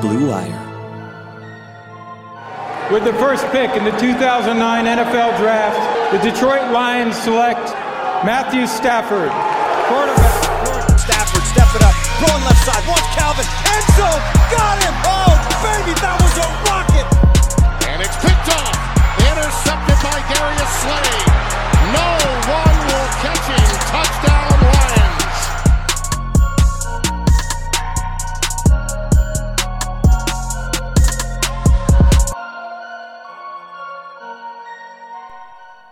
Blue Wire. With the first pick in the 2009 NFL Draft, the Detroit Lions select Matthew Stafford, quarterback. Stafford, step it up, throwing left side, one Calvin, end zone, got him! Oh, baby, that was a rocket! And it's picked off, intercepted by Darius Slay. No one will catch him. Touchdown, Lions.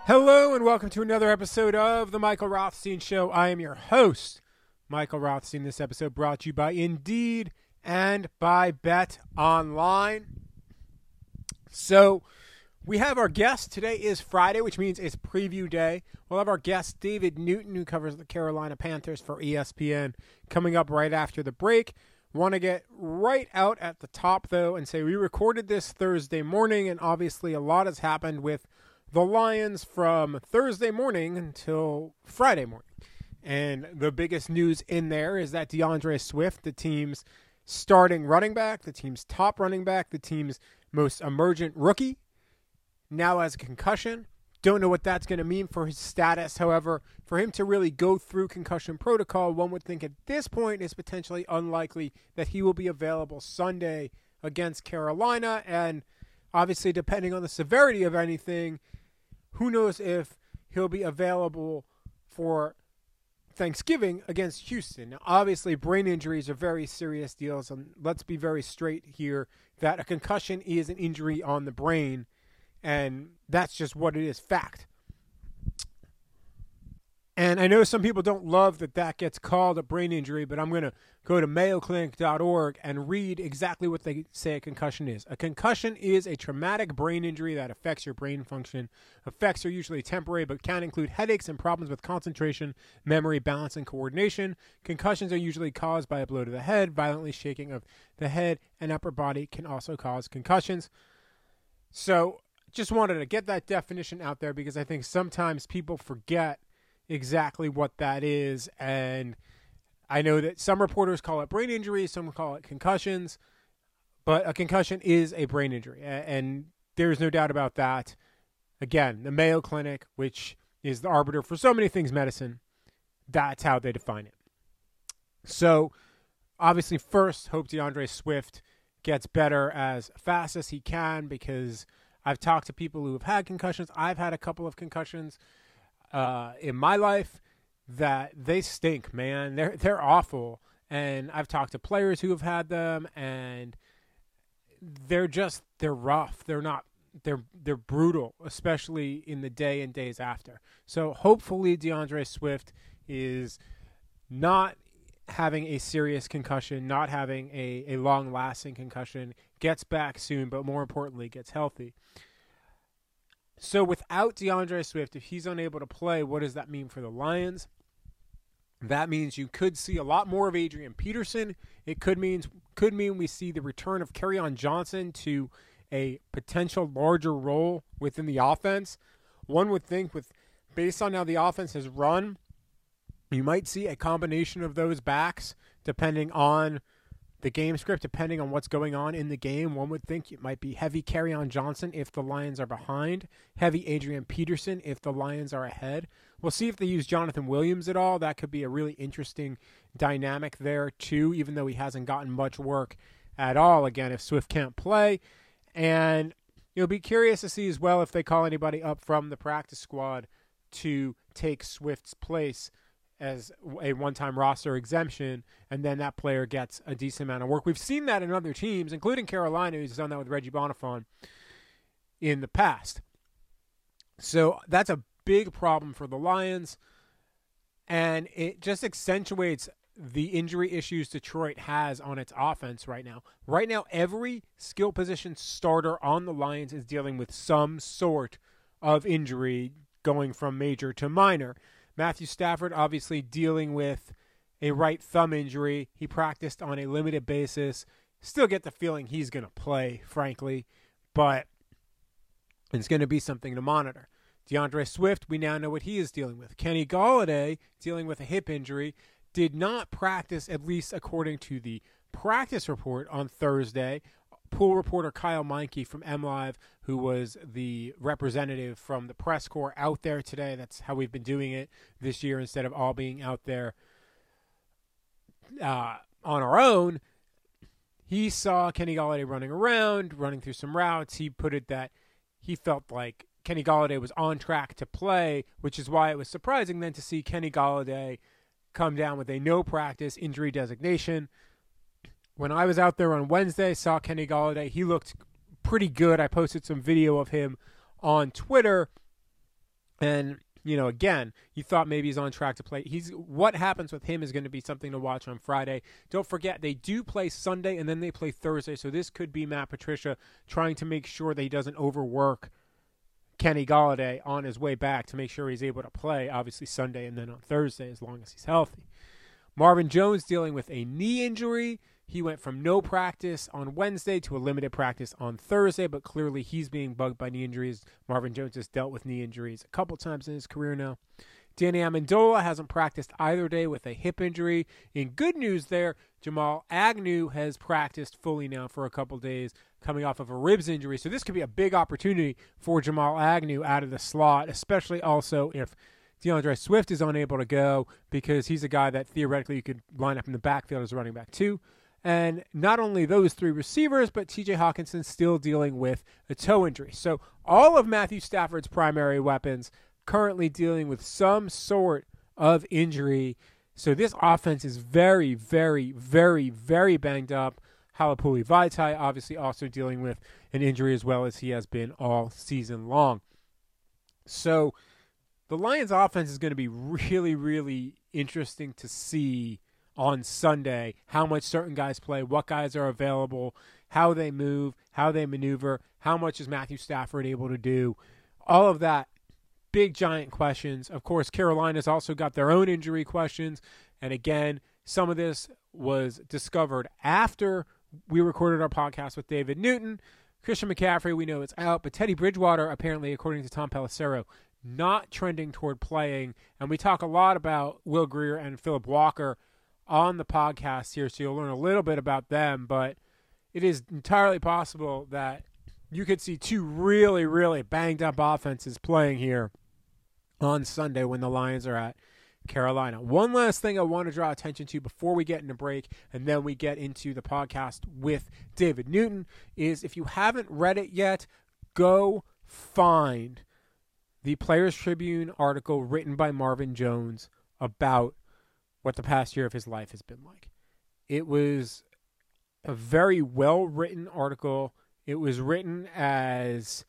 Hello and welcome to another episode of the Michael Rothstein Show. I am your host, Michael Rothstein. This episode brought to you by Indeed and by Bet Online. So we have our guest. Today is Friday, which means it's preview day. We'll have our guest, David Newton, who covers the Carolina Panthers for ESPN, coming up right after the break. Want to get right out at the top, though, and say we recorded this Thursday morning, and obviously a lot has happened with the Lions from Thursday morning until Friday morning. And the biggest news in there is that D'Andre Swift, the team's starting running back, the team's top running back, the team's most emergent rookie, now has a concussion. Don't know what that's going to mean for his status. However, for him to really go through concussion protocol, one would think at this point is potentially unlikely that he will be available Sunday against Carolina. And obviously, depending on the severity of anything, who knows if he'll be available for Thanksgiving against Houston. Now, obviously, brain injuries are very serious deals, and let's be very straight here that a concussion is an injury on the brain, and that's just what it is fact. And I know some people don't love that that gets called a brain injury, but I'm going to go to mayoclinic.org and read exactly what they say a concussion is. A concussion is a traumatic brain injury that affects your brain function. Effects are usually temporary, but can include headaches and problems with concentration, memory, balance, and coordination. Concussions are usually caused by a blow to the head. Violently shaking of the head and upper body can also cause concussions. So, just wanted to get that definition out there because I think sometimes people forget exactly what that is. And I know that some reporters call it brain injury, some call it concussions, but a concussion is a brain injury. And there's no doubt about that. Again, the Mayo Clinic, which is the arbiter for so many things medicine, that's how they define it. So, obviously, first, hope D'Andre Swift gets better as fast as he can because I've talked to people who have had concussions. I've had a couple of concussions uh, in my life that they stink, man. They're they're awful, and I've talked to players who have had them, and they're just they're rough. They're not they're they're brutal, especially in the day and days after. So hopefully, D'Andre Swift is not having a serious concussion, not having a, a long lasting concussion, gets back soon, but more importantly, gets healthy. So without D'Andre Swift, if he's unable to play, what does that mean for the Lions? That means you could see a lot more of Adrian Peterson. It could mean could mean we see the return of on Johnson to a potential larger role within the offense. One would think with based on how the offense has run, you might see a combination of those backs depending on the game script, depending on what's going on in the game, one would think it might be heavy Kerryon Johnson if the Lions are behind, heavy Adrian Peterson if the Lions are ahead. We'll see if they use Jonathan Williams at all. That could be a really interesting dynamic there, too, even though he hasn't gotten much work at all. Again, if Swift can't play. And you'll be curious to see as well if they call anybody up from the practice squad to take Swift's place as a one-time roster exemption, and then that player gets a decent amount of work. We've seen that in other teams, including Carolina, who's done that with Reggie Bonnafon in the past. So that's a big problem for the Lions, and it just accentuates the injury issues Detroit has on its offense right now. Right now, every skill position starter on the Lions is dealing with some sort of injury going from major to minor. Matthew Stafford obviously dealing with a right thumb injury. He practiced on a limited basis. Still get the feeling he's going to play, frankly, but it's going to be something to monitor. D'Andre Swift, we now know what he is dealing with. Kenny Golladay, dealing with a hip injury, did not practice, at least according to the practice report on Thursday. Pool reporter Kyle Meinke from MLive, who was the representative from the press corps out there today. That's how we've been doing it this year instead of all being out there uh, on our own. He saw Kenny Golladay running around, running through some routes. He put it that he felt like Kenny Golladay was on track to play, which is why it was surprising then to see Kenny Golladay come down with a no practice injury designation. When I was out there on Wednesday, saw Kenny Golladay. He looked pretty good. I posted some video of him on Twitter. And, you know, again, you thought maybe he's on track to play. He's what happens with him is going to be something to watch on Friday. Don't forget they do play Sunday and then they play Thursday. So this could be Matt Patricia trying to make sure that he doesn't overwork Kenny Golladay on his way back to make sure he's able to play, obviously Sunday and then on Thursday as long as he's healthy. Marvin Jones dealing with a knee injury. He went from no practice on Wednesday to a limited practice on Thursday, but clearly he's being bugged by knee injuries. Marvin Jones has dealt with knee injuries a couple times in his career now. Danny Amendola hasn't practiced either day with a hip injury. In good news there, Jamal Agnew has practiced fully now for a couple days, coming off of a ribs injury. So this could be a big opportunity for Jamal Agnew out of the slot, especially also if D'Andre Swift is unable to go because he's a guy that theoretically you could line up in the backfield as a running back too. And not only those three receivers, but TJ Hockenson still dealing with a toe injury. So all of Matthew Stafford's primary weapons currently dealing with some sort of injury. So this offense is very, very, very, very banged up. Halapoulivaati Vaitai obviously also dealing with an injury as well as he has been all season long. So the Lions offense is going to be really, really interesting to see on Sunday how much certain guys play, what guys are available, how they move, how they maneuver, how much is Matthew Stafford able to do. All of that, big giant questions. Of course, Carolina's also got their own injury questions. And again, some of this was discovered after we recorded our podcast with David Newton. Christian McCaffrey, we know it's out, but Teddy Bridgewater, apparently, according to Tom Pelissero, not trending toward playing. And we talk a lot about Will Grier and Philip Walker on the podcast here, so you'll learn a little bit about them. But it is entirely possible that you could see two really, really banged up offenses playing here on Sunday when the Lions are at Carolina. One last thing I want to draw attention to before we get into break and then we get into the podcast with David Newton is if you haven't read it yet, go find the Players Tribune article written by Marvin Jones about what the past year of his life has been like. It was a very well written article. It was written as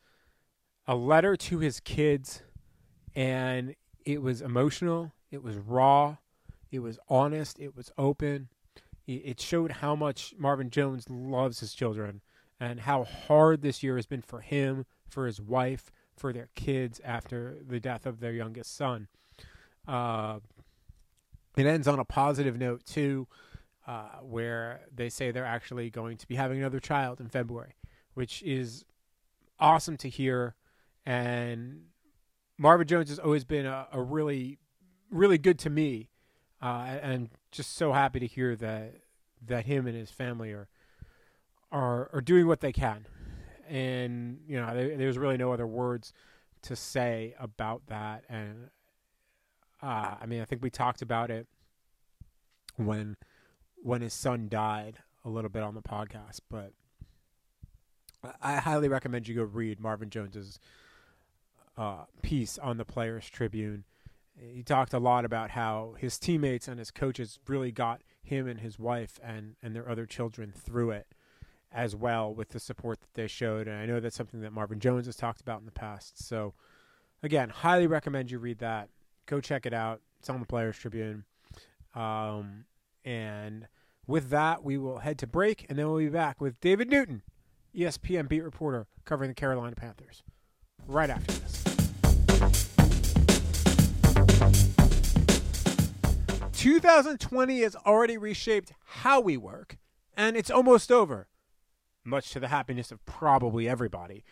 a letter to his kids, and it was emotional. It was raw. It was honest. It was open. It showed how much Marvin Jones loves his children and how hard this year has been for him, for his wife, for their kids after the death of their youngest son. Uh, it ends on a positive note too, uh, where they say they're actually going to be having another child in February, which is awesome to hear. And Marvin Jones has always been a, a really, really good to me, uh, and just so happy to hear that that him and his family are are are doing what they can. And you know, there, there's really no other words to say about that. And uh, I mean, I think we talked about it when when his son died a little bit on the podcast, but I highly recommend you go read Marvin Jones's uh, piece on the Players Tribune. He talked a lot about how his teammates and his coaches really got him and his wife and, and their other children through it as well with the support that they showed. And I know that's something that Marvin Jones has talked about in the past. So, again, highly recommend you read that. Go check it out. It's on the Players Tribune. Um, And with that, we will head to break, and then we'll be back with David Newton, ESPN beat reporter covering the Carolina Panthers, right after this. 2020 has already reshaped how we work, and it's almost over, much to the happiness of probably everybody.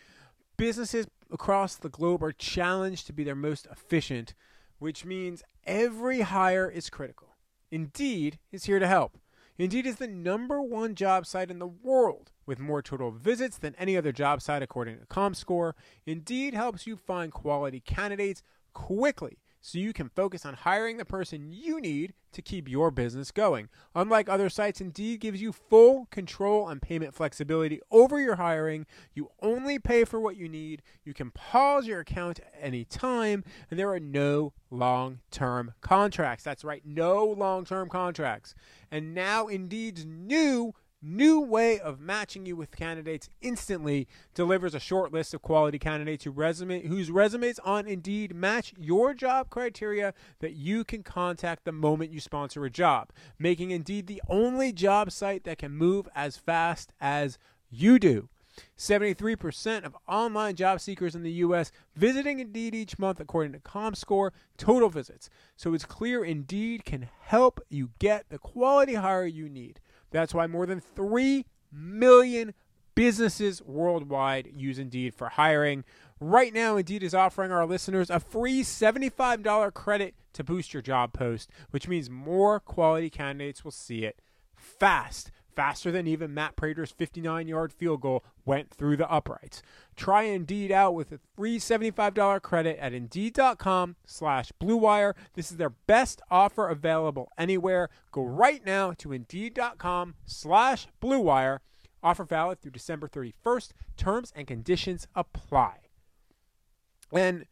Businesses across the globe are challenged to be their most efficient, which means every hire is critical. Indeed is here to help. Indeed is the number one job site in the world with more total visits than any other job site according to ComScore. Indeed helps you find quality candidates quickly so you can focus on hiring the person you need to keep your business going. Unlike other sites, Indeed gives you full control and payment flexibility over your hiring. You only pay for what you need. You can pause your account at any time, and there are no long term contracts. That's right, no long term contracts. And now Indeed's new new way of matching you with candidates instantly delivers a short list of quality candidates who resume, whose resumes on Indeed match your job criteria that you can contact the moment you sponsor a job, making Indeed the only job site that can move as fast as you do. 73% of online job seekers in the U.S. visiting Indeed each month, according to ComScore, total visits. So it's clear Indeed can help you get the quality hire you need. That's why more than 3 million businesses worldwide use Indeed for hiring. Right now, Indeed is offering our listeners a free $75 credit to boost your job post, which means more quality candidates will see it fast. Faster than even Matt Prater's 59 yard field goal went through the uprights. Try Indeed out with a free $75 credit at Indeed.com slash BlueWire. This is their best offer available anywhere. Go right now to Indeed.com slash BlueWire. Offer valid through December 31st. Terms and conditions apply. And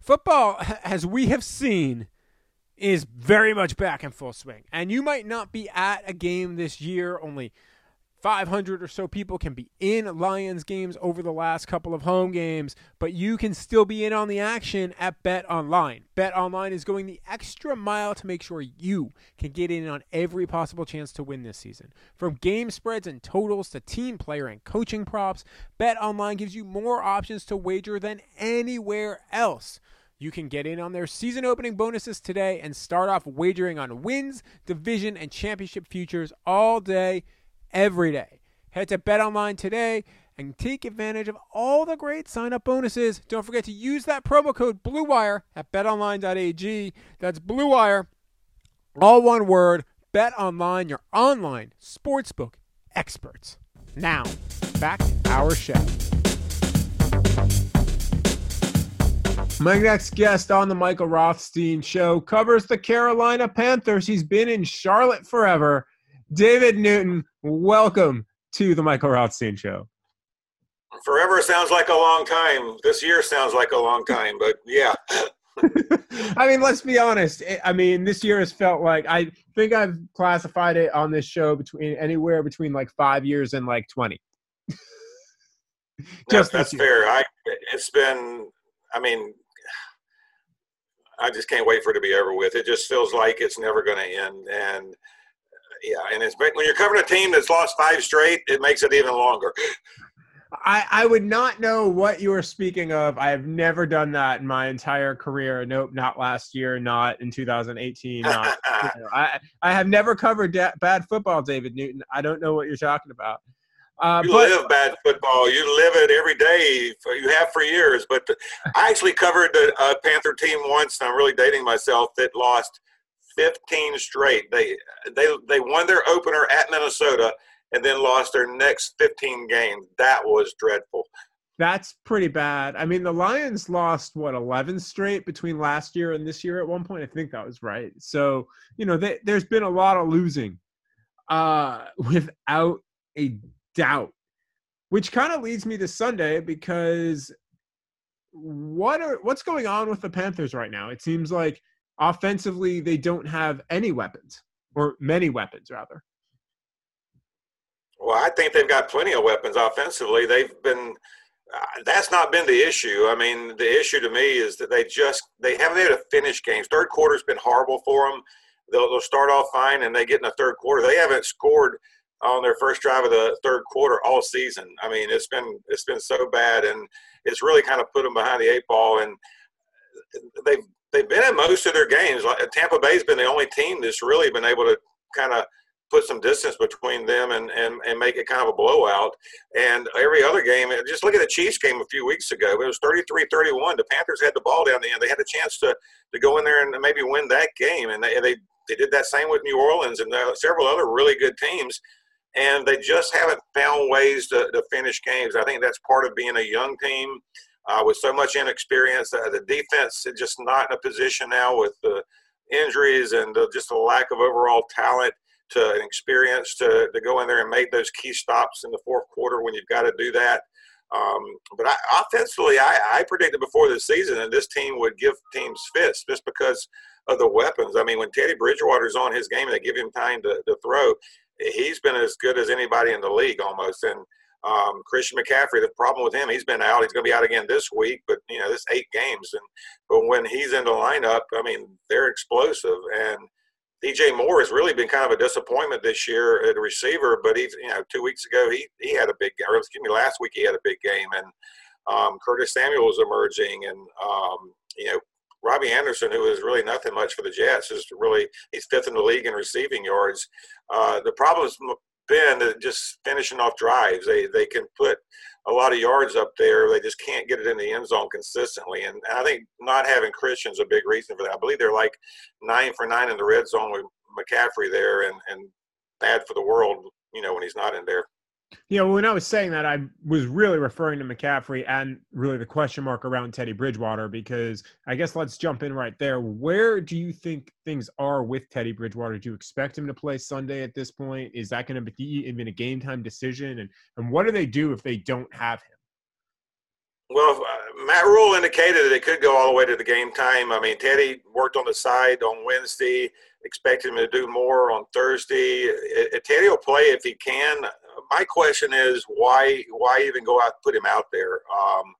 football, as we have seen, is very much back in full swing. And you might not be at a game this year, only 500 or so people can be in Lions games over the last couple of home games, but you can still be in on the action at Bet Online. Bet Online is going the extra mile to make sure you can get in on every possible chance to win this season. From game spreads and totals to team player and coaching props, Bet Online gives you more options to wager than anywhere else. You can get in on their season opening bonuses today and start off wagering on wins, division, and championship futures all day, every day. Head to BetOnline today and take advantage of all the great sign up bonuses. Don't forget to use that promo code BLUEWIRE at betonline.ag. That's BLUEWIRE, all one word. BetOnline, your online sportsbook experts. Now, back to our show. My next guest on the Michael Rothstein show covers the Carolina Panthers. He's been in Charlotte forever. David Newton, welcome to the Michael Rothstein show. Forever sounds like a long time. This year sounds like a long time, but yeah. I mean, let's be honest. I mean, this year has felt like I think I've classified it on this show between anywhere between like five years and like 20. That's, that's fair. I it's been I mean I just can't wait for it to be over with. It just feels like it's never going to end and yeah, and it's when you're covering a team that's lost five straight, it makes it even longer. I, I would not know what you were speaking of. I have never done that in my entire career. Nope, not last year, not in 2018. Not, you know, I, I have never covered da- bad football, David Newton. I don't know what you're talking about. Uh, You but live bad football. You live it every day. For, you have for years. But I actually covered a, a Panther team once, and I'm really dating myself. That lost 15 straight. They they they won their opener at Minnesota, and then lost their next 15 games. That was dreadful. that's pretty bad. I mean, the Lions lost what 11 straight between last year and this year at one point. I think that was right. So you know, they, there's been a lot of losing, uh, without a doubt. Which kind of leads me to Sunday because what are what's going on with the Panthers right now? It seems like offensively they don't have any weapons or many weapons rather. Well, I think they've got plenty of weapons offensively. They've been. Uh, that's not been the issue. I mean, the issue to me is that they just they haven't been able to finish games. Third quarter's been horrible for them. they'll, they'll start off fine and they get in the third quarter. They haven't scored on their first drive of the third quarter all season. I mean, it's been it's been so bad, and it's really kind of put them behind the eight ball. And they've they've been in most of their games. Tampa Bay's been the only team that's really been able to kind of put some distance between them and, and, and make it kind of a blowout. And every other game, just look at the Chiefs game a few weeks ago. It was 33-31. The Panthers had the ball down the end. They had a chance to, to go in there and maybe win that game. And they, they, they did that same with New Orleans and uh, several other really good teams. And they just haven't found ways to, to finish games. I think that's part of being a young team uh, with so much inexperience. Uh, the defense is just not in a position now with the injuries and the, just a lack of overall talent to an experience to, to go in there and make those key stops in the fourth quarter when you've got to do that. Um, but I, offensively, I, I, predicted before the season that this team would give teams fits just because of the weapons. I mean, when Teddy Bridgewater's on his game and they give him time to, to throw, he's been as good as anybody in the league almost. And um, Christian McCaffrey, the problem with him, he's been out. He's going to be out again this week, but you know, this eight games. And but when he's in the lineup, I mean, they're explosive and DJ Moore has really been kind of a disappointment this year at receiver, but he's you know two weeks ago he he had a big game. Excuse me, last week he had a big game, and um, Curtis Samuel is emerging, and um, you know Robbie Anderson, who is really nothing much for the Jets, is really he's fifth in the league in receiving yards. Uh, the problem has been just finishing off drives. They they can put a lot of yards up there. They just can't get it in the end zone consistently. And, I think not having Christian's a big reason for that. I believe they're like nine for nine in the red zone with McCaffrey there and, and bad for the world, you know, when he's not in there. You know, when I was saying that, I was really referring to McCaffrey and really the question mark around Teddy Bridgewater because I guess let's jump in right there. Where do you think things are with Teddy Bridgewater? Do you expect him to play Sunday at this point? Is that going to be even a game time decision? And and what do they do if they don't have him? Well, uh, Matt Rhule indicated that it could go all the way to the game time. I mean, Teddy worked on the side on Wednesday. Expect him to do more on Thursday. Teddy will play if he can my question is why why even go out and put him out there? Um,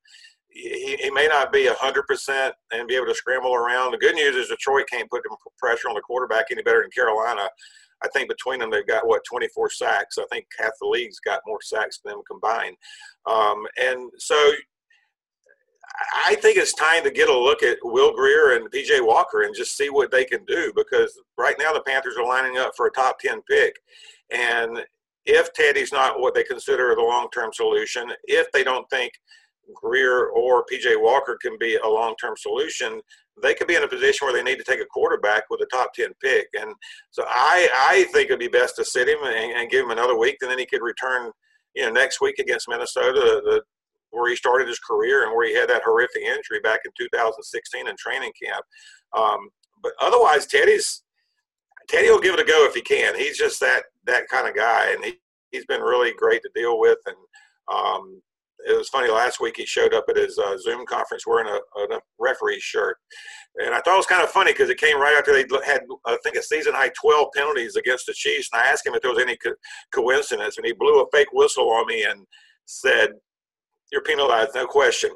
he, he, may not be 100% and be able to scramble around. The good news is Detroit can't put pressure on the quarterback any better than Carolina. I think between them they've got what 24 sacks. I think half the league's got more sacks than them combined. Um, and so I think it's time to get a look at Will Grier and PJ Walker and just see what they can do because right now the Panthers are lining up for a top 10 pick. And if Teddy's not what they consider the long term solution, if they don't think Grier or PJ Walker can be a long term solution, they could be in a position where they need to take a quarterback with a top 10 pick. And so I, I think it'd be best to sit him and, and give him another week, and then he could return you know, next week against Minnesota, the, where he started his career and where he had that horrific injury back in 2016 in training camp. Um, but otherwise, Teddy's Teddy will give it a go if he can. He's just that that kind of guy, and he he's been really great to deal with. And um, it was funny last week he showed up at his uh, Zoom conference wearing a, a referee shirt, and I thought it was kind of funny because it came right after they had I think a season high 12 penalties against the Chiefs, and I asked him if there was any co- coincidence, and he blew a fake whistle on me and said, "You're penalized, no question."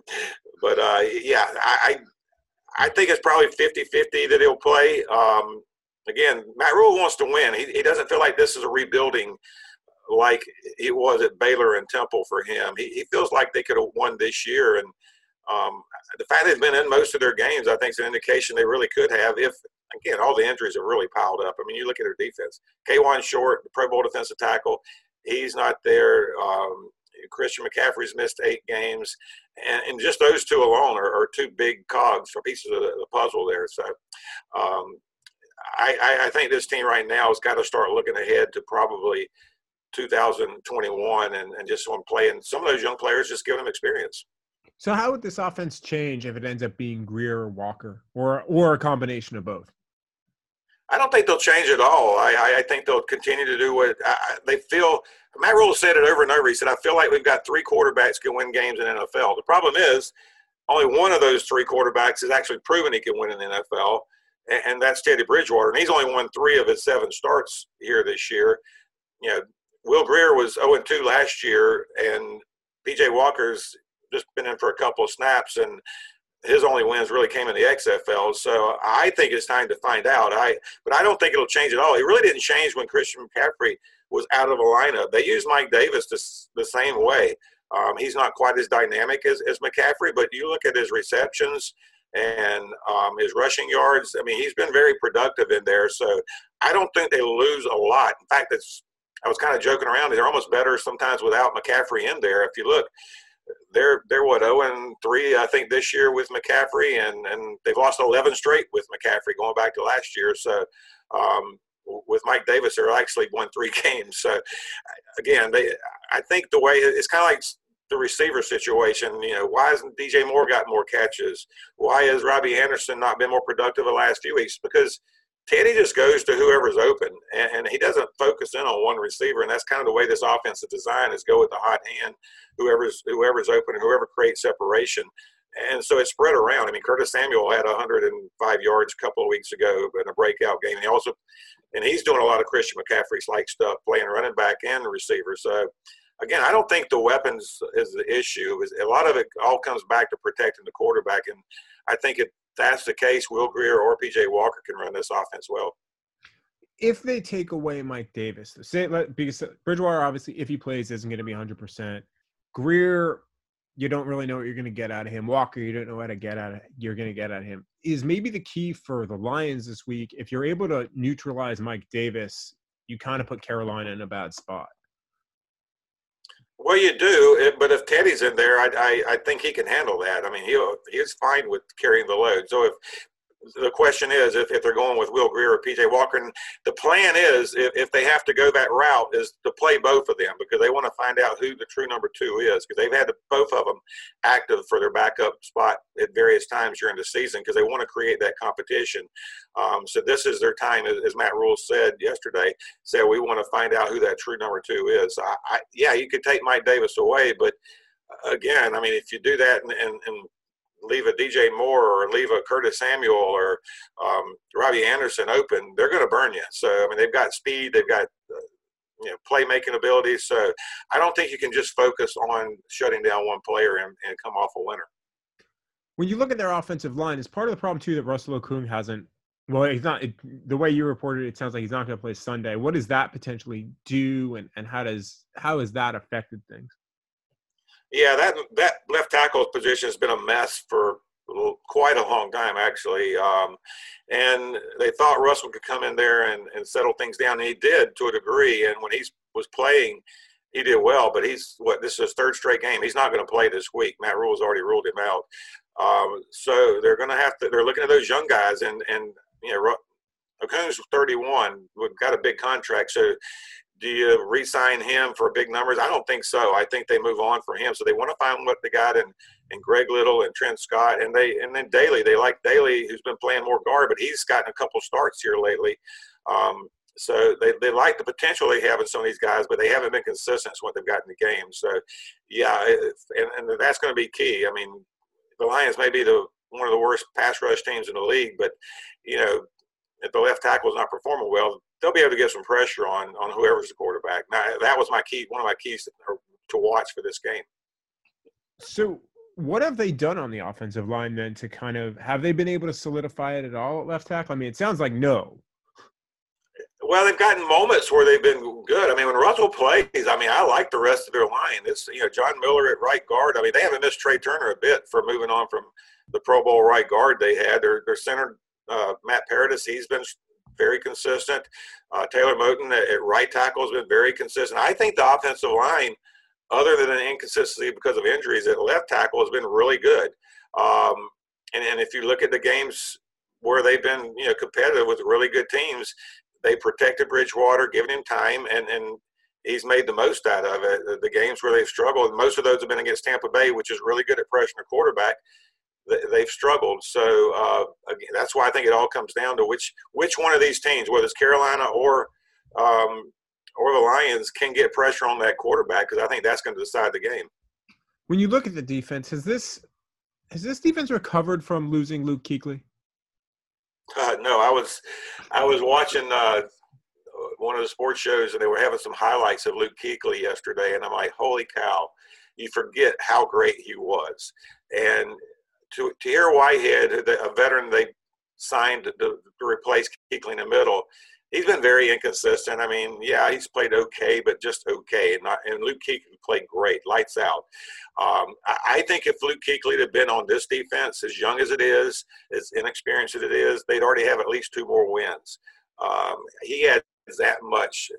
But uh, yeah, I. I think it's probably 50-50 that he'll play. Um, again, Matt Rhule wants to win. He, he doesn't feel like this is a rebuilding like it was at Baylor and Temple for him. He, he feels like they could have won this year. And um, the fact they've been in most of their games, I think, is an indication they really could have if, again, all the injuries have really piled up. I mean, you look at their defense. Kawann Short, the Pro Bowl defensive tackle, he's not there. Um, Christian McCaffrey's missed eight games, and, and just those two alone are, are, two big cogs for pieces of the, the puzzle there. So, um, I, I, think this team right now has got to start looking ahead to probably 2021 and, and just want to play. And some of those young players just give them experience. So how would this offense change if it ends up being Grier or Walker or or a combination of both? I don't think they'll change at all. I, I think they'll continue to do what I, they feel. Matt Rhule said it over and over. He said, "I feel like we've got three quarterbacks can win games in NFL. The problem is, only one of those three quarterbacks has actually proven he can win in the NFL, and, and that's Teddy Bridgewater. And he's only won three of his seven starts here this year. You know, Will Grier was 0 2 last year, and PJ Walker's just been in for a couple of snaps. And his only wins really came in the XFL. So I think it's time to find out. I but I don't think it'll change at all. It really didn't change when Christian McCaffrey was out of the lineup. They used Mike Davis the, the same way. Um, he's not quite as dynamic as, as McCaffrey, but you look at his receptions and um, his rushing yards. I mean, he's been very productive in there. So I don't think they lose a lot. In fact, it's I was kind of joking around. They're almost better sometimes without McCaffrey in there. If you look, they're they're what 0 and three I think this year with McCaffrey, and and they've lost 11 straight with McCaffrey going back to last year. So. Um, with Mike Davis, they're actually won three games. So, again, they, I think the way it's kind of like the receiver situation. You know, why hasn't DJ Moore got more catches? Why has Robbie Anderson not been more productive the last few weeks? Because Teddy just goes to whoever's open, and, and, he doesn't focus in on one receiver. And that's kind of the way this offense is designed: is go with the hot hand, whoever's whoever's open, whoever creates separation. And so it's spread around. I mean, Curtis Samuel had 105 yards a couple of weeks ago in a breakout game. And he also, and he's doing a lot of Christian McCaffrey's like stuff, playing running back and receiver. So again, I don't think the weapons is the issue. Is A lot of it all comes back to protecting the quarterback, and I think if that's the case, Will Grier or PJ Walker can run this offense well. If they take away Mike Davis, say because Bridgewater obviously, if he plays, isn't going to be 100. percent Grier, you don't really know what you're going to get out of him. Walker, you don't know what to get out of you're going to get out of him. Is maybe the key for the Lions this week. If you're able to neutralize Mike Davis, you kind of put Carolina in a bad spot. Well, you do, but if Teddy's in there, I, I, I think he can handle that. I mean, he he's fine with carrying the load. So if the question is if, if they're going with Will Grier or PJ Walker. And the plan is, if, if they have to go that route, is to play both of them because they want to find out who the true number two is because they've had both of them active for their backup spot at various times during the season because they want to create that competition. Um, so this is their time, as, Matt Rhule said yesterday. Said we want to find out who that true number two is. I, I, yeah, you could take Mike Davis away, but again, I mean, if you do that and, and, and leave a DJ Moore or leave a Curtis Samuel or um, Robbie Anderson open, they're going to burn you. So I mean, they've got speed, they've got uh, you know playmaking abilities. So I don't think you can just focus on shutting down one player and, and come off a winner. When you look at their offensive line, is part of the problem too that Russell Okung hasn't. Well, he's not. It, the way you reported it, it sounds like he's not going to play Sunday. What does that potentially do, and, and how does how has that affected things? Yeah, that that left tackle position has been a mess for quite a long time, actually. Um, and they thought Russell could come in there and, and settle things down, and he did to a degree. And when he was playing, he did well. But he's what this is his third straight game. He's not going to play this week. Matt Rhule has already ruled him out. Um, so they're going to have to. They're looking at those young guys, and and you know, Okung's 31. We've got a big contract, so do you re-sign him for big numbers? I don't think so. I think they move on for him. So they want to find what they got in, in Greg Little and Trent Scott, and they and then Daley. They like Daley, who's been playing more guard, but he's gotten a couple starts here lately. Um, so they, they like the potential they have in some of these guys, but they haven't been consistent with what they've got in the game. So yeah, and, and that's going to be key. I mean, the Lions may be the one of the worst pass rush teams in the league, but you know, if the left tackle is not performing well, they'll be able to get some pressure on on whoever's the quarterback. Now that was my key, one of my keys to, to watch for this game. So, what have they done on the offensive line then to kind of have they been able to solidify it at all at left tackle? I mean, it sounds like no. Well, they've gotten moments where they've been good. I mean, when Russell plays, I mean, I like the rest of their line. It's you know John Miller at right guard. I mean, they haven't missed Trai Turner a bit for moving on from the Pro Bowl right guard they had. Their their center uh, Matt Paradis, he's been very consistent. Uh, Taylor Moton at, at, right tackle has been very consistent. I think the offensive line, other than an inconsistency because of injuries at left tackle, has been really good. Um, and, and if you look at the games where they've been, you know, competitive with really good teams, they protected Bridgewater, giving him time, and and he's made the most out of it. The, the games where they've struggled, most of those have been against Tampa Bay, which is really good at pressuring a quarterback they've struggled. So uh, again, that's why I think it all comes down to which which one of these teams, whether it's Carolina or um, or the Lions, can get pressure on that quarterback because I think that's going to decide the game. When you look at the defense, has this has this defense recovered from losing Luke Kuechly? Uh, no, I was I was watching uh, one of the sports shows and they were having some highlights of Luke Kuechly yesterday, and I'm like, holy cow! You forget how great he was, and to Tahir Whitehead, a veteran they signed to, to replace Kuechly in the middle, he's been very inconsistent. I mean, yeah, he's played okay, but just okay. And, not, and Luke Kuechly played great, lights out. Um, I, I, think if Luke Kuechly had been on this defense, as young as it is, as inexperienced as it is, they'd already have at least two more wins. Um, he had that much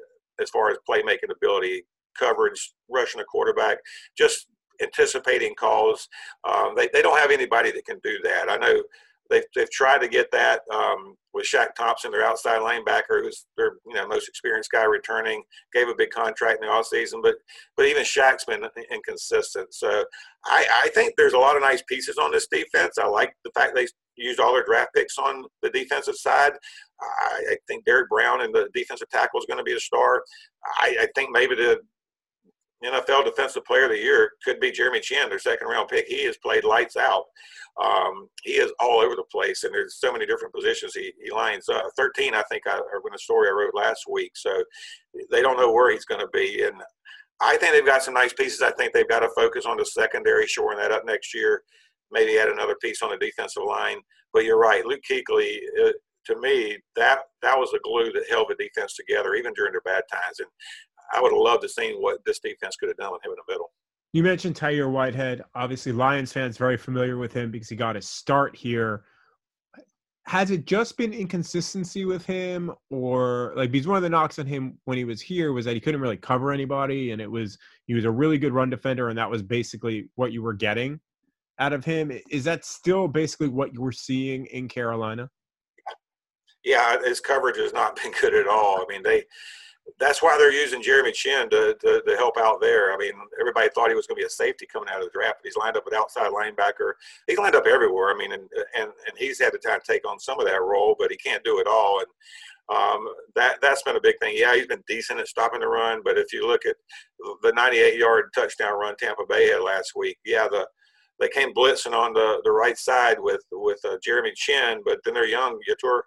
as far as playmaking ability, coverage, rushing a quarterback, just anticipating calls. Um, they, they don't have anybody that can do that. I know they've, they've tried to get that um, with Shaq Thompson, their outside linebacker, who's their you know most experienced guy returning, gave a big contract in the offseason, but but even Shaq's been inconsistent. So I, I think there's a lot of nice pieces on this defense. I like the fact they used all their draft picks on the defensive side. I, I think Derrick Brown and the defensive tackle is going to be a star. I, I think maybe the NFL Defensive Player of the Year could be Jeremy Chinn, their second round pick. He has played lights out. Um, he is all over the place, and there's so many different positions he, he lines up. 13, I think, I, in a story I wrote last week. So they don't know where he's going to be. And I think they've got some nice pieces. I think they've got to focus on the secondary, shoring that up next year. Maybe add another piece on the defensive line. But you're right, Luke Kuechly. Uh, to me, that that was the glue that held the defense together, even during their bad times. And I would have loved to seen what this defense could have done with him in the middle. You mentioned Tahir Whitehead. Obviously, Lions fans very familiar with him because he got his start here. Has it just been inconsistency with him, or like because one of the knocks on him when he was here was that he couldn't really cover anybody, and it was he was a really good run defender, and that was basically what you were getting out of him. Is that still basically what you were seeing in Carolina? Yeah, his coverage has not been good at all. I mean, they that's why they're using Jeremy Chinn to, to, to, help out there. I mean, everybody thought he was going to be a safety coming out of the draft, but he's lined up at outside linebacker. He's lined up everywhere. I mean, and, and, and he's had to time to take on some of that role, but he can't do it all. And um, that, that's been a big thing. Yeah, he's been decent at stopping the run, but if you look at the 98 yard touchdown run Tampa Bay had last week, yeah, the, they came blitzing on the, the right side with, with uh, Jeremy Chinn, but then they're young. Yetur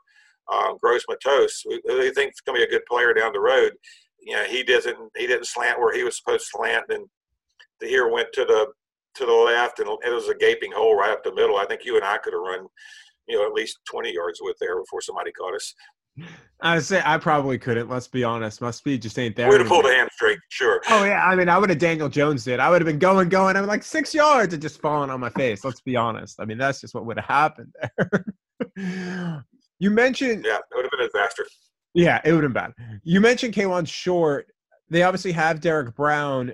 um, Gross Matos, who they think is going to be a good player down the road. You know, he doesn't he didn't slant where he was supposed to slant, and the here went to the to the left, and it was a gaping hole right up the middle. I think you and I could have run, you know, at least twenty yards with there before somebody caught us. I say I probably couldn't. Let's be honest. My speed just ain't there. Would have pulled a hamstring, sure. Oh yeah, I mean, I would have Daniel Jones did. I would have been going, going. I'm like six yards and just falling on my face. Let's be honest. I mean, that's just what would have happened there. You mentioned yeah, it would have been a disaster. Yeah, it would have been bad. You mentioned Kawann Short. They obviously have Derrick Brown.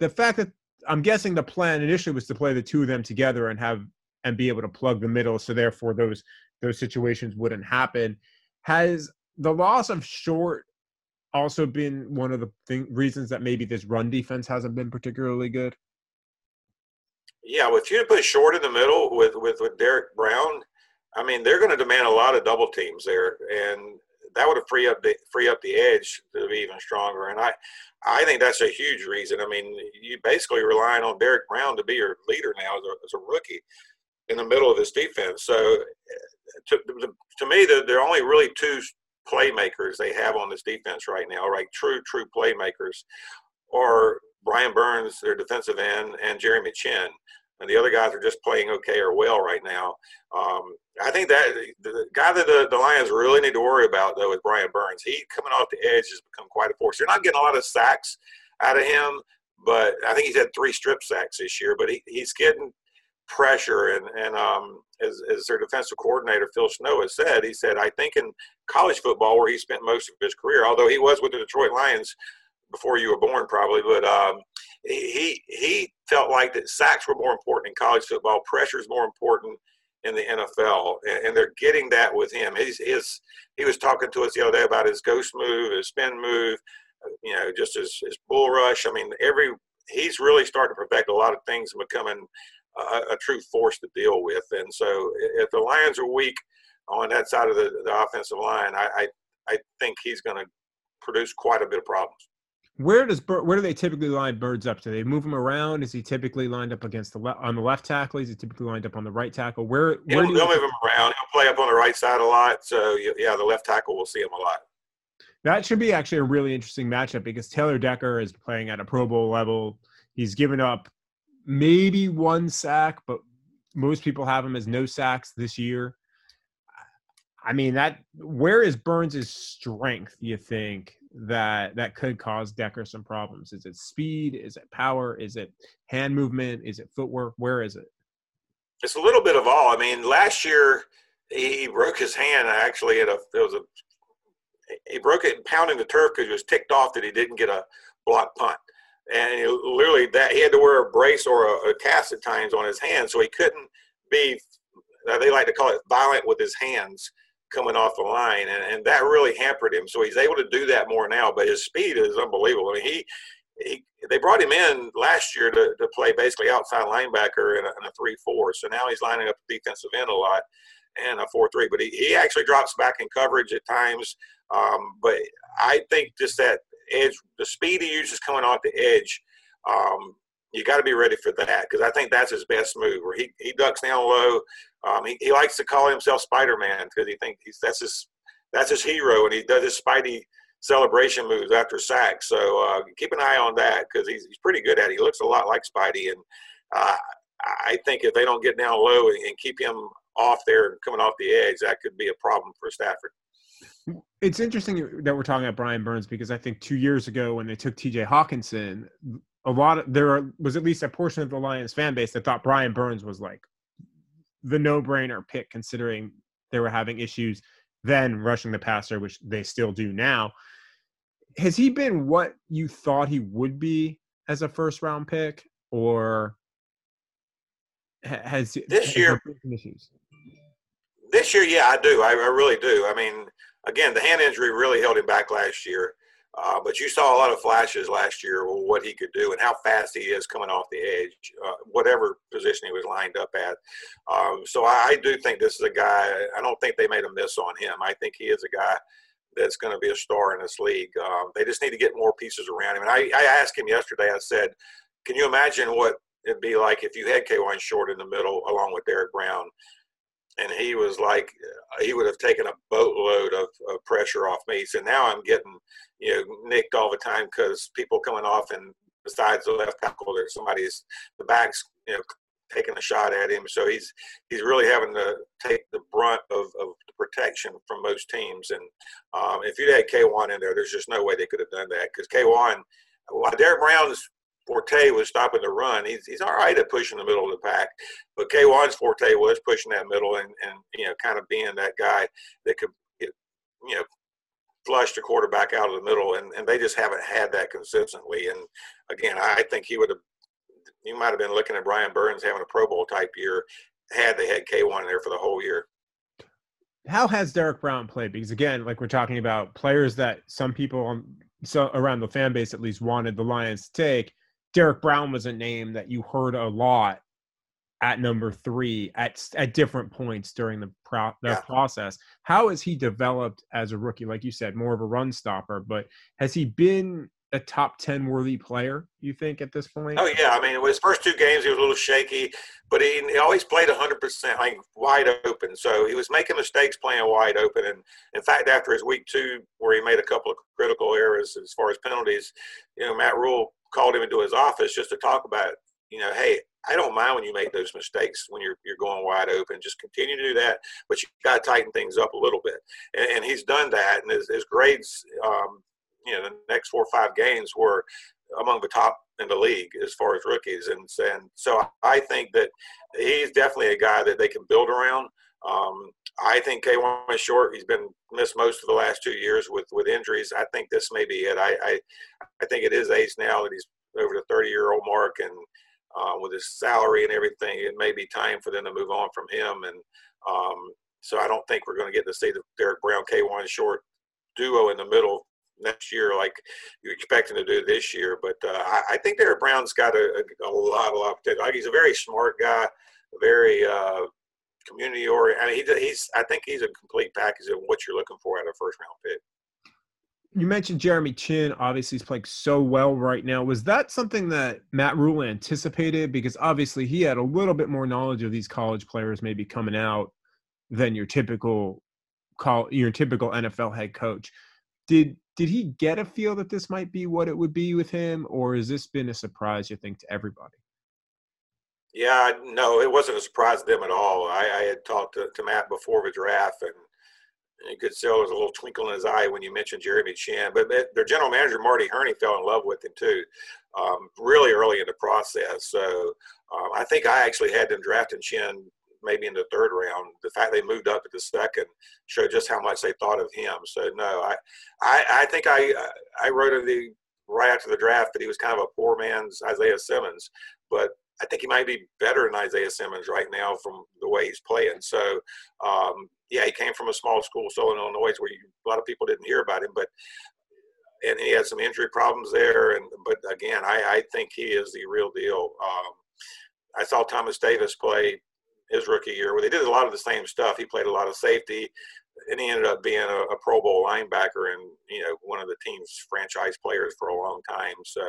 The fact that I'm guessing the plan initially was to play the two of them together and have and be able to plug the middle, so therefore those those situations wouldn't happen. Has the loss of Short also been one of the thing, reasons that maybe this run defense hasn't been particularly good? Yeah, with you to put Short in the middle with with with Derrick Brown, I mean, they're going to demand a lot of double teams there, and that would free up the free up the edge to be even stronger. And I, I think that's a huge reason. I mean, you basically relying on Derrick Brown to be your leader now as a, as a rookie in the middle of this defense. So, eh, to, to to me, the, there are only really two playmakers they have on this defense right now, right? True, true playmakers, or Brian Burns, their defensive end, and Jeremy Chinn and the other guys are just playing okay or well right now. Um, I think that the guy that the, the, Lions really need to worry about though is Brian Burns. He coming off the edge has become quite a force. You're not getting a lot of sacks out of him, but I think he's had three strip sacks this year. But he, he's getting pressure, and and um, as, as their defensive coordinator Phil Snow has said, he said I think in college football where he spent most of his career, although he was with the Detroit Lions before you were born probably, but um, he he felt like that sacks were more important in college football, pressure is more important in the NFL, and, and, they're getting that with him. His his he was talking to us the other day about his ghost move, his spin move, you know, just his, his bull rush. I mean, every he's really starting to perfect a lot of things and becoming a, a true force to deal with. And so, if the Lions are weak on that side of the, the offensive line, I, I I think he's going to produce quite a bit of problems. Where does where do they typically line Burns up? Do they move him around? Is he typically lined up against the left on the left tackle? Is he typically lined up on the right tackle? Where, where they'll, do they'll move him around. He'll play up on the right side a lot. So yeah, the left tackle will see him a lot. That should be actually a really interesting matchup because Taylor Decker is playing at a Pro Bowl level. He's given up maybe one sack, but most people have him as no sacks this year. I mean that where is Burns' strength, you think, that that could cause Decker some problems? Is it speed? Is it power? Is it hand movement? Is it footwork? Where is it? It's a little bit of all. I mean, last year he broke his hand actually at a was a he broke it pounding the turf because he was ticked off that he didn't get a block punt. And he, literally that he had to wear a brace or a, a cast at times on his hand, so he couldn't be. They like to call it violent with his hands coming off the line, and, and that really hampered him. So he's able to do that more now, but his speed is unbelievable. I mean, he he, they brought him in last year to, to play basically outside linebacker in a, in a 3-4. So now he's lining up defensive end a lot and a 4-3. But he, he actually drops back in coverage at times. Um, but I think just that edge, the speed he uses coming off the edge, um, you got to be ready for that because I think that's his best move. Where he, he ducks down low. Um, he, he likes to call himself Spider Man because he thinks he's that's his that's his hero, and he does his Spidey celebration moves after sacks. So uh, keep an eye on that because he's, he's pretty good at it. He looks a lot like Spidey, and uh, I think if they don't get down low and, and keep him off there and coming off the edge, that could be a problem for Stafford. It's interesting that we're talking about Brian Burns because I think two years ago when they took T.J. Hockenson, a lot of there was at least a portion of the Lions fan base that thought Brian Burns was like the no-brainer pick, considering they were having issues then rushing the passer, which they still do now has he been what you thought he would be as a first round pick, or has this year issues? This year, yeah, I do. I, I, really do. I mean, again, the hand injury really held him back last year. Uh, but you saw a lot of flashes last year of what he could do and how fast he is coming off the edge, uh, whatever position he was lined up at. Um, so I, I, do think this is a guy. I don't think they made a miss on him. I think he is a guy that's going to be a star in this league. Um, they just need to get more pieces around him. And I, I asked him yesterday. I said, "Can you imagine what it'd be like if you had Kawann Short in the middle along with Derrick Brown?" And he was like, he would have taken a boatload of, of pressure off me. So now I'm getting, you know, nicked all the time because people coming off and besides the left tackle, there's somebody's the backs, you know, taking a shot at him. So he's he's really having to take the brunt of, of protection from most teams. And um, if you had Kawann in there, there's just no way they could have done that because Kawann, while Derrick Brown's forte was stopping the run, he's, he's all right at pushing the middle of the pack. But Kawann's forte was pushing that middle and, and you know kind of being that guy that could you know flush the quarterback out of the middle, and, and they just haven't had that consistently. And again, I think he would have you might have been looking at Brian Burns having a Pro Bowl type year had they had Kawann in there for the whole year. How has Derrick Brown played? Because again, like we're talking about players that some people on so around the fan base at least wanted the Lions to take. Derrick Brown was a name that you heard a lot at number three at at different points during the, pro, the yeah. process. How has he developed as a rookie? Like you said, more of a run stopper, but has he been a top 10 worthy player, you think, at this point? Oh, yeah. I mean, his first two games, he was a little shaky, but he, he always played 100%, like wide open. So he was making mistakes playing wide open. And in fact, after his week two, where he made a couple of critical errors as far as penalties, you know, Matt Rhule called him into his office just to talk about, it. you know, hey, I don't mind when you make those mistakes when you're you're going wide open. Just continue to do that, but you got to tighten things up a little bit. And, and he's done that, and his, his grades um, you know the next four or five games were among the top in the league as far as rookies, and and so I think that he's definitely a guy that they can build around. Um, I think Kawann Short. He's been missed most of the last two years with with injuries. I think this may be it. I I, I think it is age now that he's over the 30 year old mark, and uh, with his salary and everything, it may be time for them to move on from him. And um, so I don't think we're going to get to see the Derrick Brown Kawann Short duo in the middle next year like you're expecting to do this year. But uh, I, I, think Derrick Brown's got a, a, a lot, a lot of potential. Like he's a very smart guy, very uh, community oriented. I mean, he, he's I think he's a complete package of what you're looking for of a first round pick. You mentioned Jeremy Chinn. Obviously, he's playing so well right now. Was that something that Matt Rhule anticipated? Because obviously, he had a little bit more knowledge of these college players maybe coming out than your typical call your typical NFL head coach. Did did he get a feel that this might be what it would be with him, or has this been a surprise? You think to everybody? Yeah, no, it wasn't a surprise to them at all. I, I had talked to, to, Matt before the draft, and you could see there was a little twinkle in his eye when you mentioned Jeremy Chinn. But their general manager, Marty Hurney, fell in love with him too, um, really early in the process. So um, I think I actually had them drafting Chinn maybe in the third round. The fact they moved up at the second showed just how much they thought of him. So no, I, I, I think I, I wrote the right after the draft that he was kind of a poor man's Isaiah Simmons, but I think he might be better than Isaiah Simmons right now from the way he's playing. So, um, yeah, he came from a small school, Southern Illinois, where you, a lot of people didn't hear about him, but and he had some injury problems there. And but again, I, I think he is the real deal. Um, I saw Thomas Davis play his rookie year where they did a lot of the same stuff. He played a lot of safety, and he ended up being a, a, Pro Bowl linebacker and you know one of the team's franchise players for a long time. So,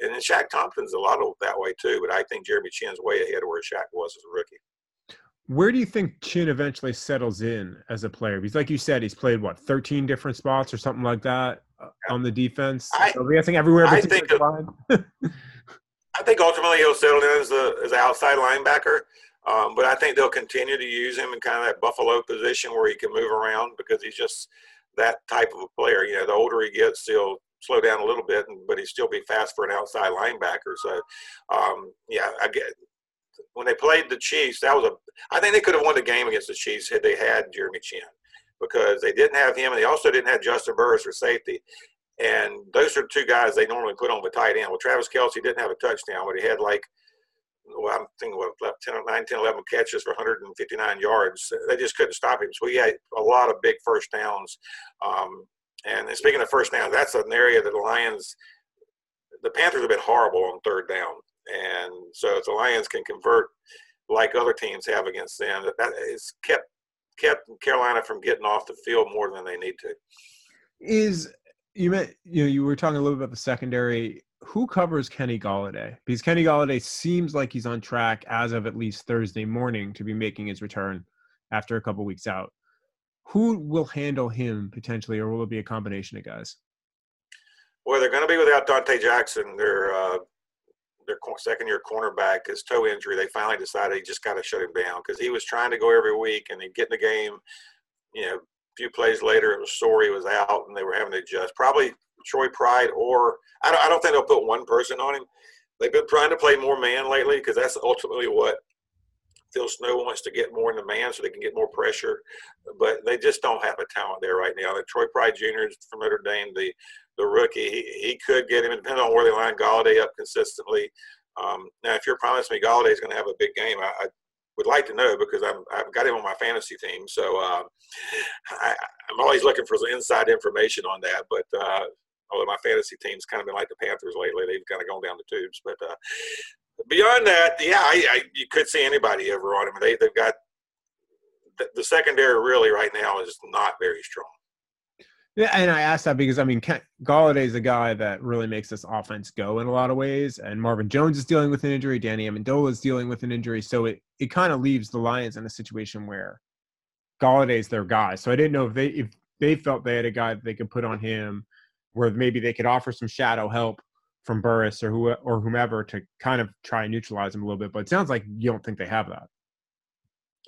and then Shaq Thompson's a lot of that way too. But I think Jeremy Chinn's way ahead of where Shaq was as a rookie. Where do you think Chinn eventually settles in as a player? Because, like you said, he's played what 13 different spots or something like that uh, on the defense. I, so I think everywhere. I think. I think ultimately he'll settle in as a as an outside linebacker. Um, but I think they'll continue to use him in kind of that Buffalo position where he can move around because he's just that type of a player. You know, the older he gets, he'll slow down a little bit, but he'll still be fast for an outside linebacker. So, um, yeah, I get when they played the Chiefs, that was a. I think they could have won the game against the Chiefs had they had Jeremy Chinn because they didn't have him, and they also didn't have Juston Burris for safety. And those are two guys they normally put on the tight end. Well, Travis Kelce didn't have a touchdown, but he had like well, I'm thinking what 10, 9, 10, 11 catches for 159 yards. They just couldn't stop him. So he had a lot of big first downs. Um, and speaking of first downs, that's an area that the Lions, the Panthers have been horrible on third down. And so if the Lions can convert like other teams have against them, that, that has kept kept Carolina from getting off the field more than they need to. Is you meant you know you were talking a little bit about the secondary who covers Kenny Golladay? Because Kenny Golladay seems like he's on track as of at least Thursday morning to be making his return after a couple weeks out. Who will handle him potentially, or will it be a combination of guys? Well, they're going to be without Donte Jackson, their uh, their second year cornerback. His toe injury, they finally decided he just got to shut him down because he was trying to go every week and he'd get in the game. You know, few plays later, it was sore was out, and they were having to adjust. Probably Troy Pride or I don't, I don't think they'll put one person on him. They've been trying to play more man lately because that's ultimately what Phil Snow wants to get more in the man so they can get more pressure. But they just don't have a talent there right now. The Troy Pride Jr. from Notre Dame, the the rookie, he, he could get him. Depends on where they line Golladay up consistently. Um, now, if you're promising me Golladay is going to have a big game, I would like to know because I'm, I've got him on my fantasy team. So uh, I, am always looking for some inside information on that. But uh, although my fantasy team's kind of been like the Panthers lately. They've kind of gone down the tubes. But uh, beyond that, yeah, I, I, you could see anybody ever on them. They, they've got the, the secondary really right now is not very strong. Yeah, and I asked that because I mean, Golladay is a guy that really makes this offense go in a lot of ways, and Marvin Jones is dealing with an injury. Danny Amendola is dealing with an injury, so it it kind of leaves the Lions in a situation where Golladay's their guy. So I didn't know if they if they felt they had a guy that they could put on him where maybe they could offer some shadow help from Burris or who or whomever to kind of try and neutralize him a little bit. But it sounds like you don't think they have that.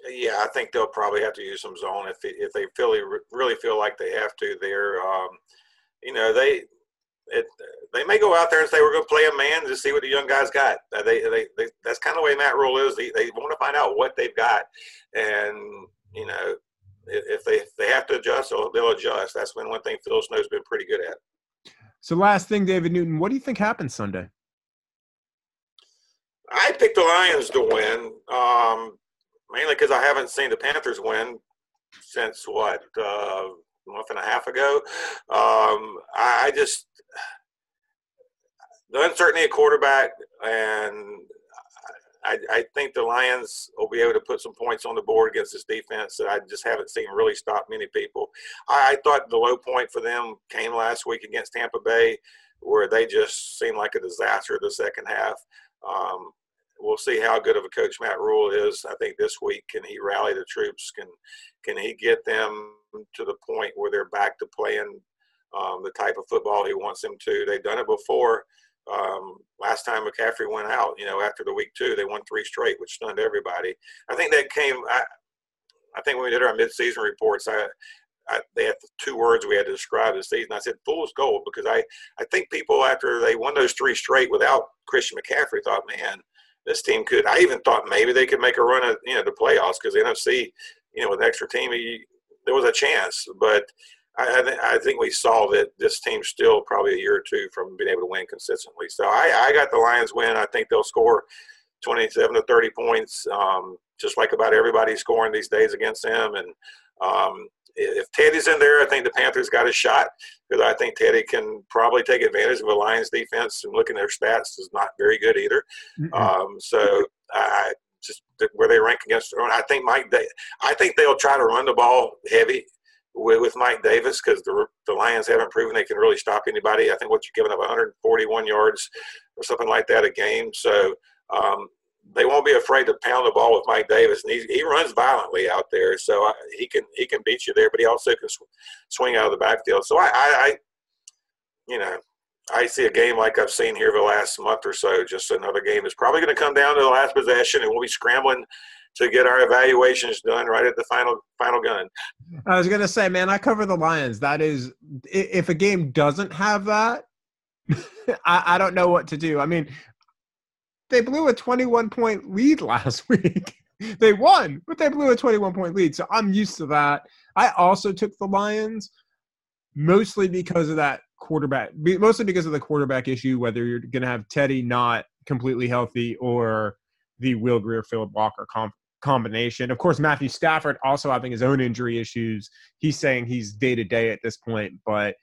Yeah, I think they'll probably have to use some zone if they, if they feel really feel like they have to. There, um, you know, they it they may go out there and say we're going to play a man to see what the young guys got. Uh, they, they, they that's kind of the way Matt Rhule is. They, they want to find out what they've got, and you know, if they if they have to adjust, they'll, they'll adjust. That's been one thing Phil Snow's been pretty good at. So, last thing, David Newton, what do you think happens Sunday? I picked the Lions to win, um, mainly because I haven't seen the Panthers win since what uh, a month and a half ago. Um, I, I just the uncertainty at quarterback and I, I, think the Lions will be able to put some points on the board against this defense that I just haven't seen really stop many people. I, I thought the low point for them came last week against Tampa Bay, where they just seemed like a disaster the second half. Um, we'll see how good of a coach Matt Rhule is. I think this week can he rally the troops? Can can he get them to the point where they're back to playing um, the type of football he wants them to? They've done it before Um, last time McCaffrey went out, you know, after the week two, they won three straight, which stunned everybody. I think that came. I, I think when we did our midseason reports, I, I, they had two words we had to describe the season. I said fool's gold because I, I think people after they won those three straight without Christian McCaffrey thought, man, this team could. I even thought maybe they could make a run at you know the playoffs because the NFC, you know, with an extra team, he, there was a chance. But I, I, th- I, think we saw that this team's still probably a year or two from being able to win consistently. So I, I got the Lions win. I think they'll score 27 to 30 points, um, just like about everybody scoring these days against them. And um, if Teddy's in there, I think the Panthers got a shot because I think Teddy can probably take advantage of a Lions defense. And looking at their stats is not very good either. Um, so I just where they rank against. I think Mike. I think they'll try to run the ball heavy with, with Mike Davis because the the Lions haven't proven they can really stop anybody. I think what you're giving up 141 yards or something like that a game. So um, they won't be afraid to pound the ball with Mike Davis, and he, he runs violently out there, so I, he can he can beat you there, but he also can sw- swing out of the backfield. So I, I, I, you know, I see a game like I've seen here the last month or so. Just another game is probably going to come down to the last possession, and we'll be scrambling to get our evaluations done right at the final final gun. I was going to say, man, I cover the Lions. That is, if a game doesn't have that, I, I don't know what to do. I mean, they blew a 21 point lead last week. they won, but they blew a 21 point lead. So I'm used to that. I also took the Lions mostly because of that quarterback, mostly because of the quarterback issue, whether you're going to have Teddy not completely healthy or the Will Grier, Philip Walker combination. Of course, Matthew Stafford also having his own injury issues. He's saying he's day to day at this point, but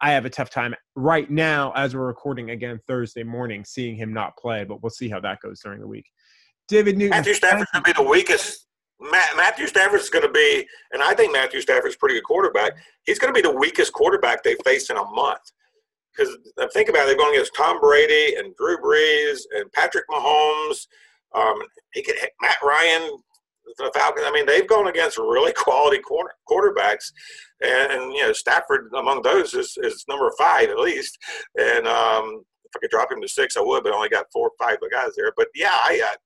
I have a tough time right now as we're recording again Thursday morning, seeing him not play. But we'll see how that goes during the week. David Newton. Matthew Stafford's going to be the weakest. Matt, Matthew Stafford's going to be, and I think Matthew Stafford's a pretty good quarterback. He's going to be the weakest quarterback they face in a month. Because think about it, they're going against Tom Brady and Drew Brees and Patrick Mahomes. Um, he could Matt Ryan, the Falcons. I mean, they've gone against really quality quarter, quarterbacks, and, and, you know Stafford among those is, is number five at least. And um, if I could drop him to six, I would, but I only got four or five guys there. But yeah, I, I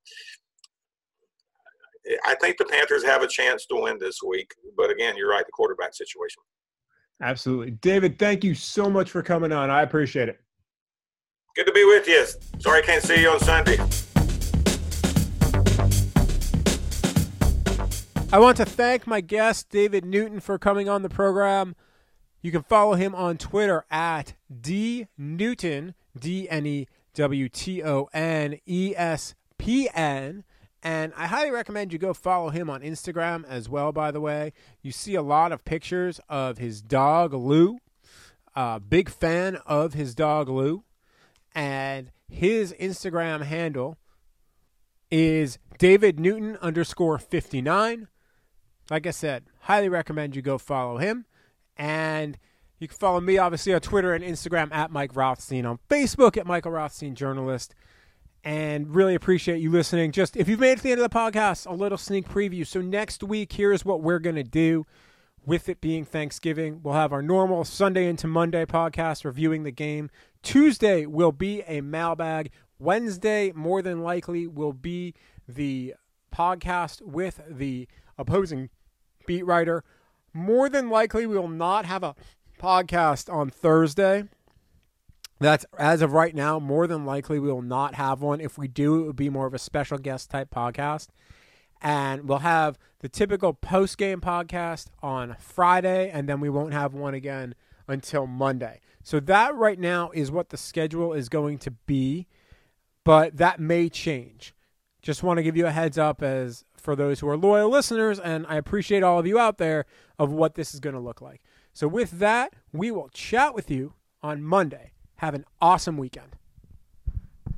I think the Panthers have a chance to win this week. But again, you're right, the quarterback situation. Absolutely, David. Thank you so much for coming on. I appreciate it. Good to be with you. Sorry I can't see you on Sunday. I want to thank my guest, David Newton, for coming on the program. You can follow him on Twitter at D Newton, D N E W T O N E S P N. And I highly recommend you go follow him on Instagram as well, by the way. You see a lot of pictures of his dog, Lou. Uh, big fan of his dog, Lou. And his Instagram handle is David Newton underscore 59 like I said, highly recommend you go follow him. And you can follow me, obviously, on Twitter and Instagram at Mike Rothstein, on Facebook at Michael Rothstein Journalist. And really appreciate you listening. Just if you've made it to the end of the podcast, a little sneak preview. So next week, here's what we're going to do. With it being Thanksgiving, we'll have our normal Sunday into Monday podcast reviewing the game. Tuesday will be a mailbag. Wednesday, more than likely, will be the podcast with the opposing beat writer. More than likely, we will not have a podcast on Thursday. That's as of right now. More than likely, we will not have one. If we do, it would be more of a special guest type podcast. And we'll have the typical post game podcast on Friday, and then we won't have one again until Monday. So, that right now is what the schedule is going to be, but that may change. Just want to give you a heads up as for those who are loyal listeners, and I appreciate all of you out there of what this is going to look like. So, with that, we will chat with you on Monday. Have an awesome weekend.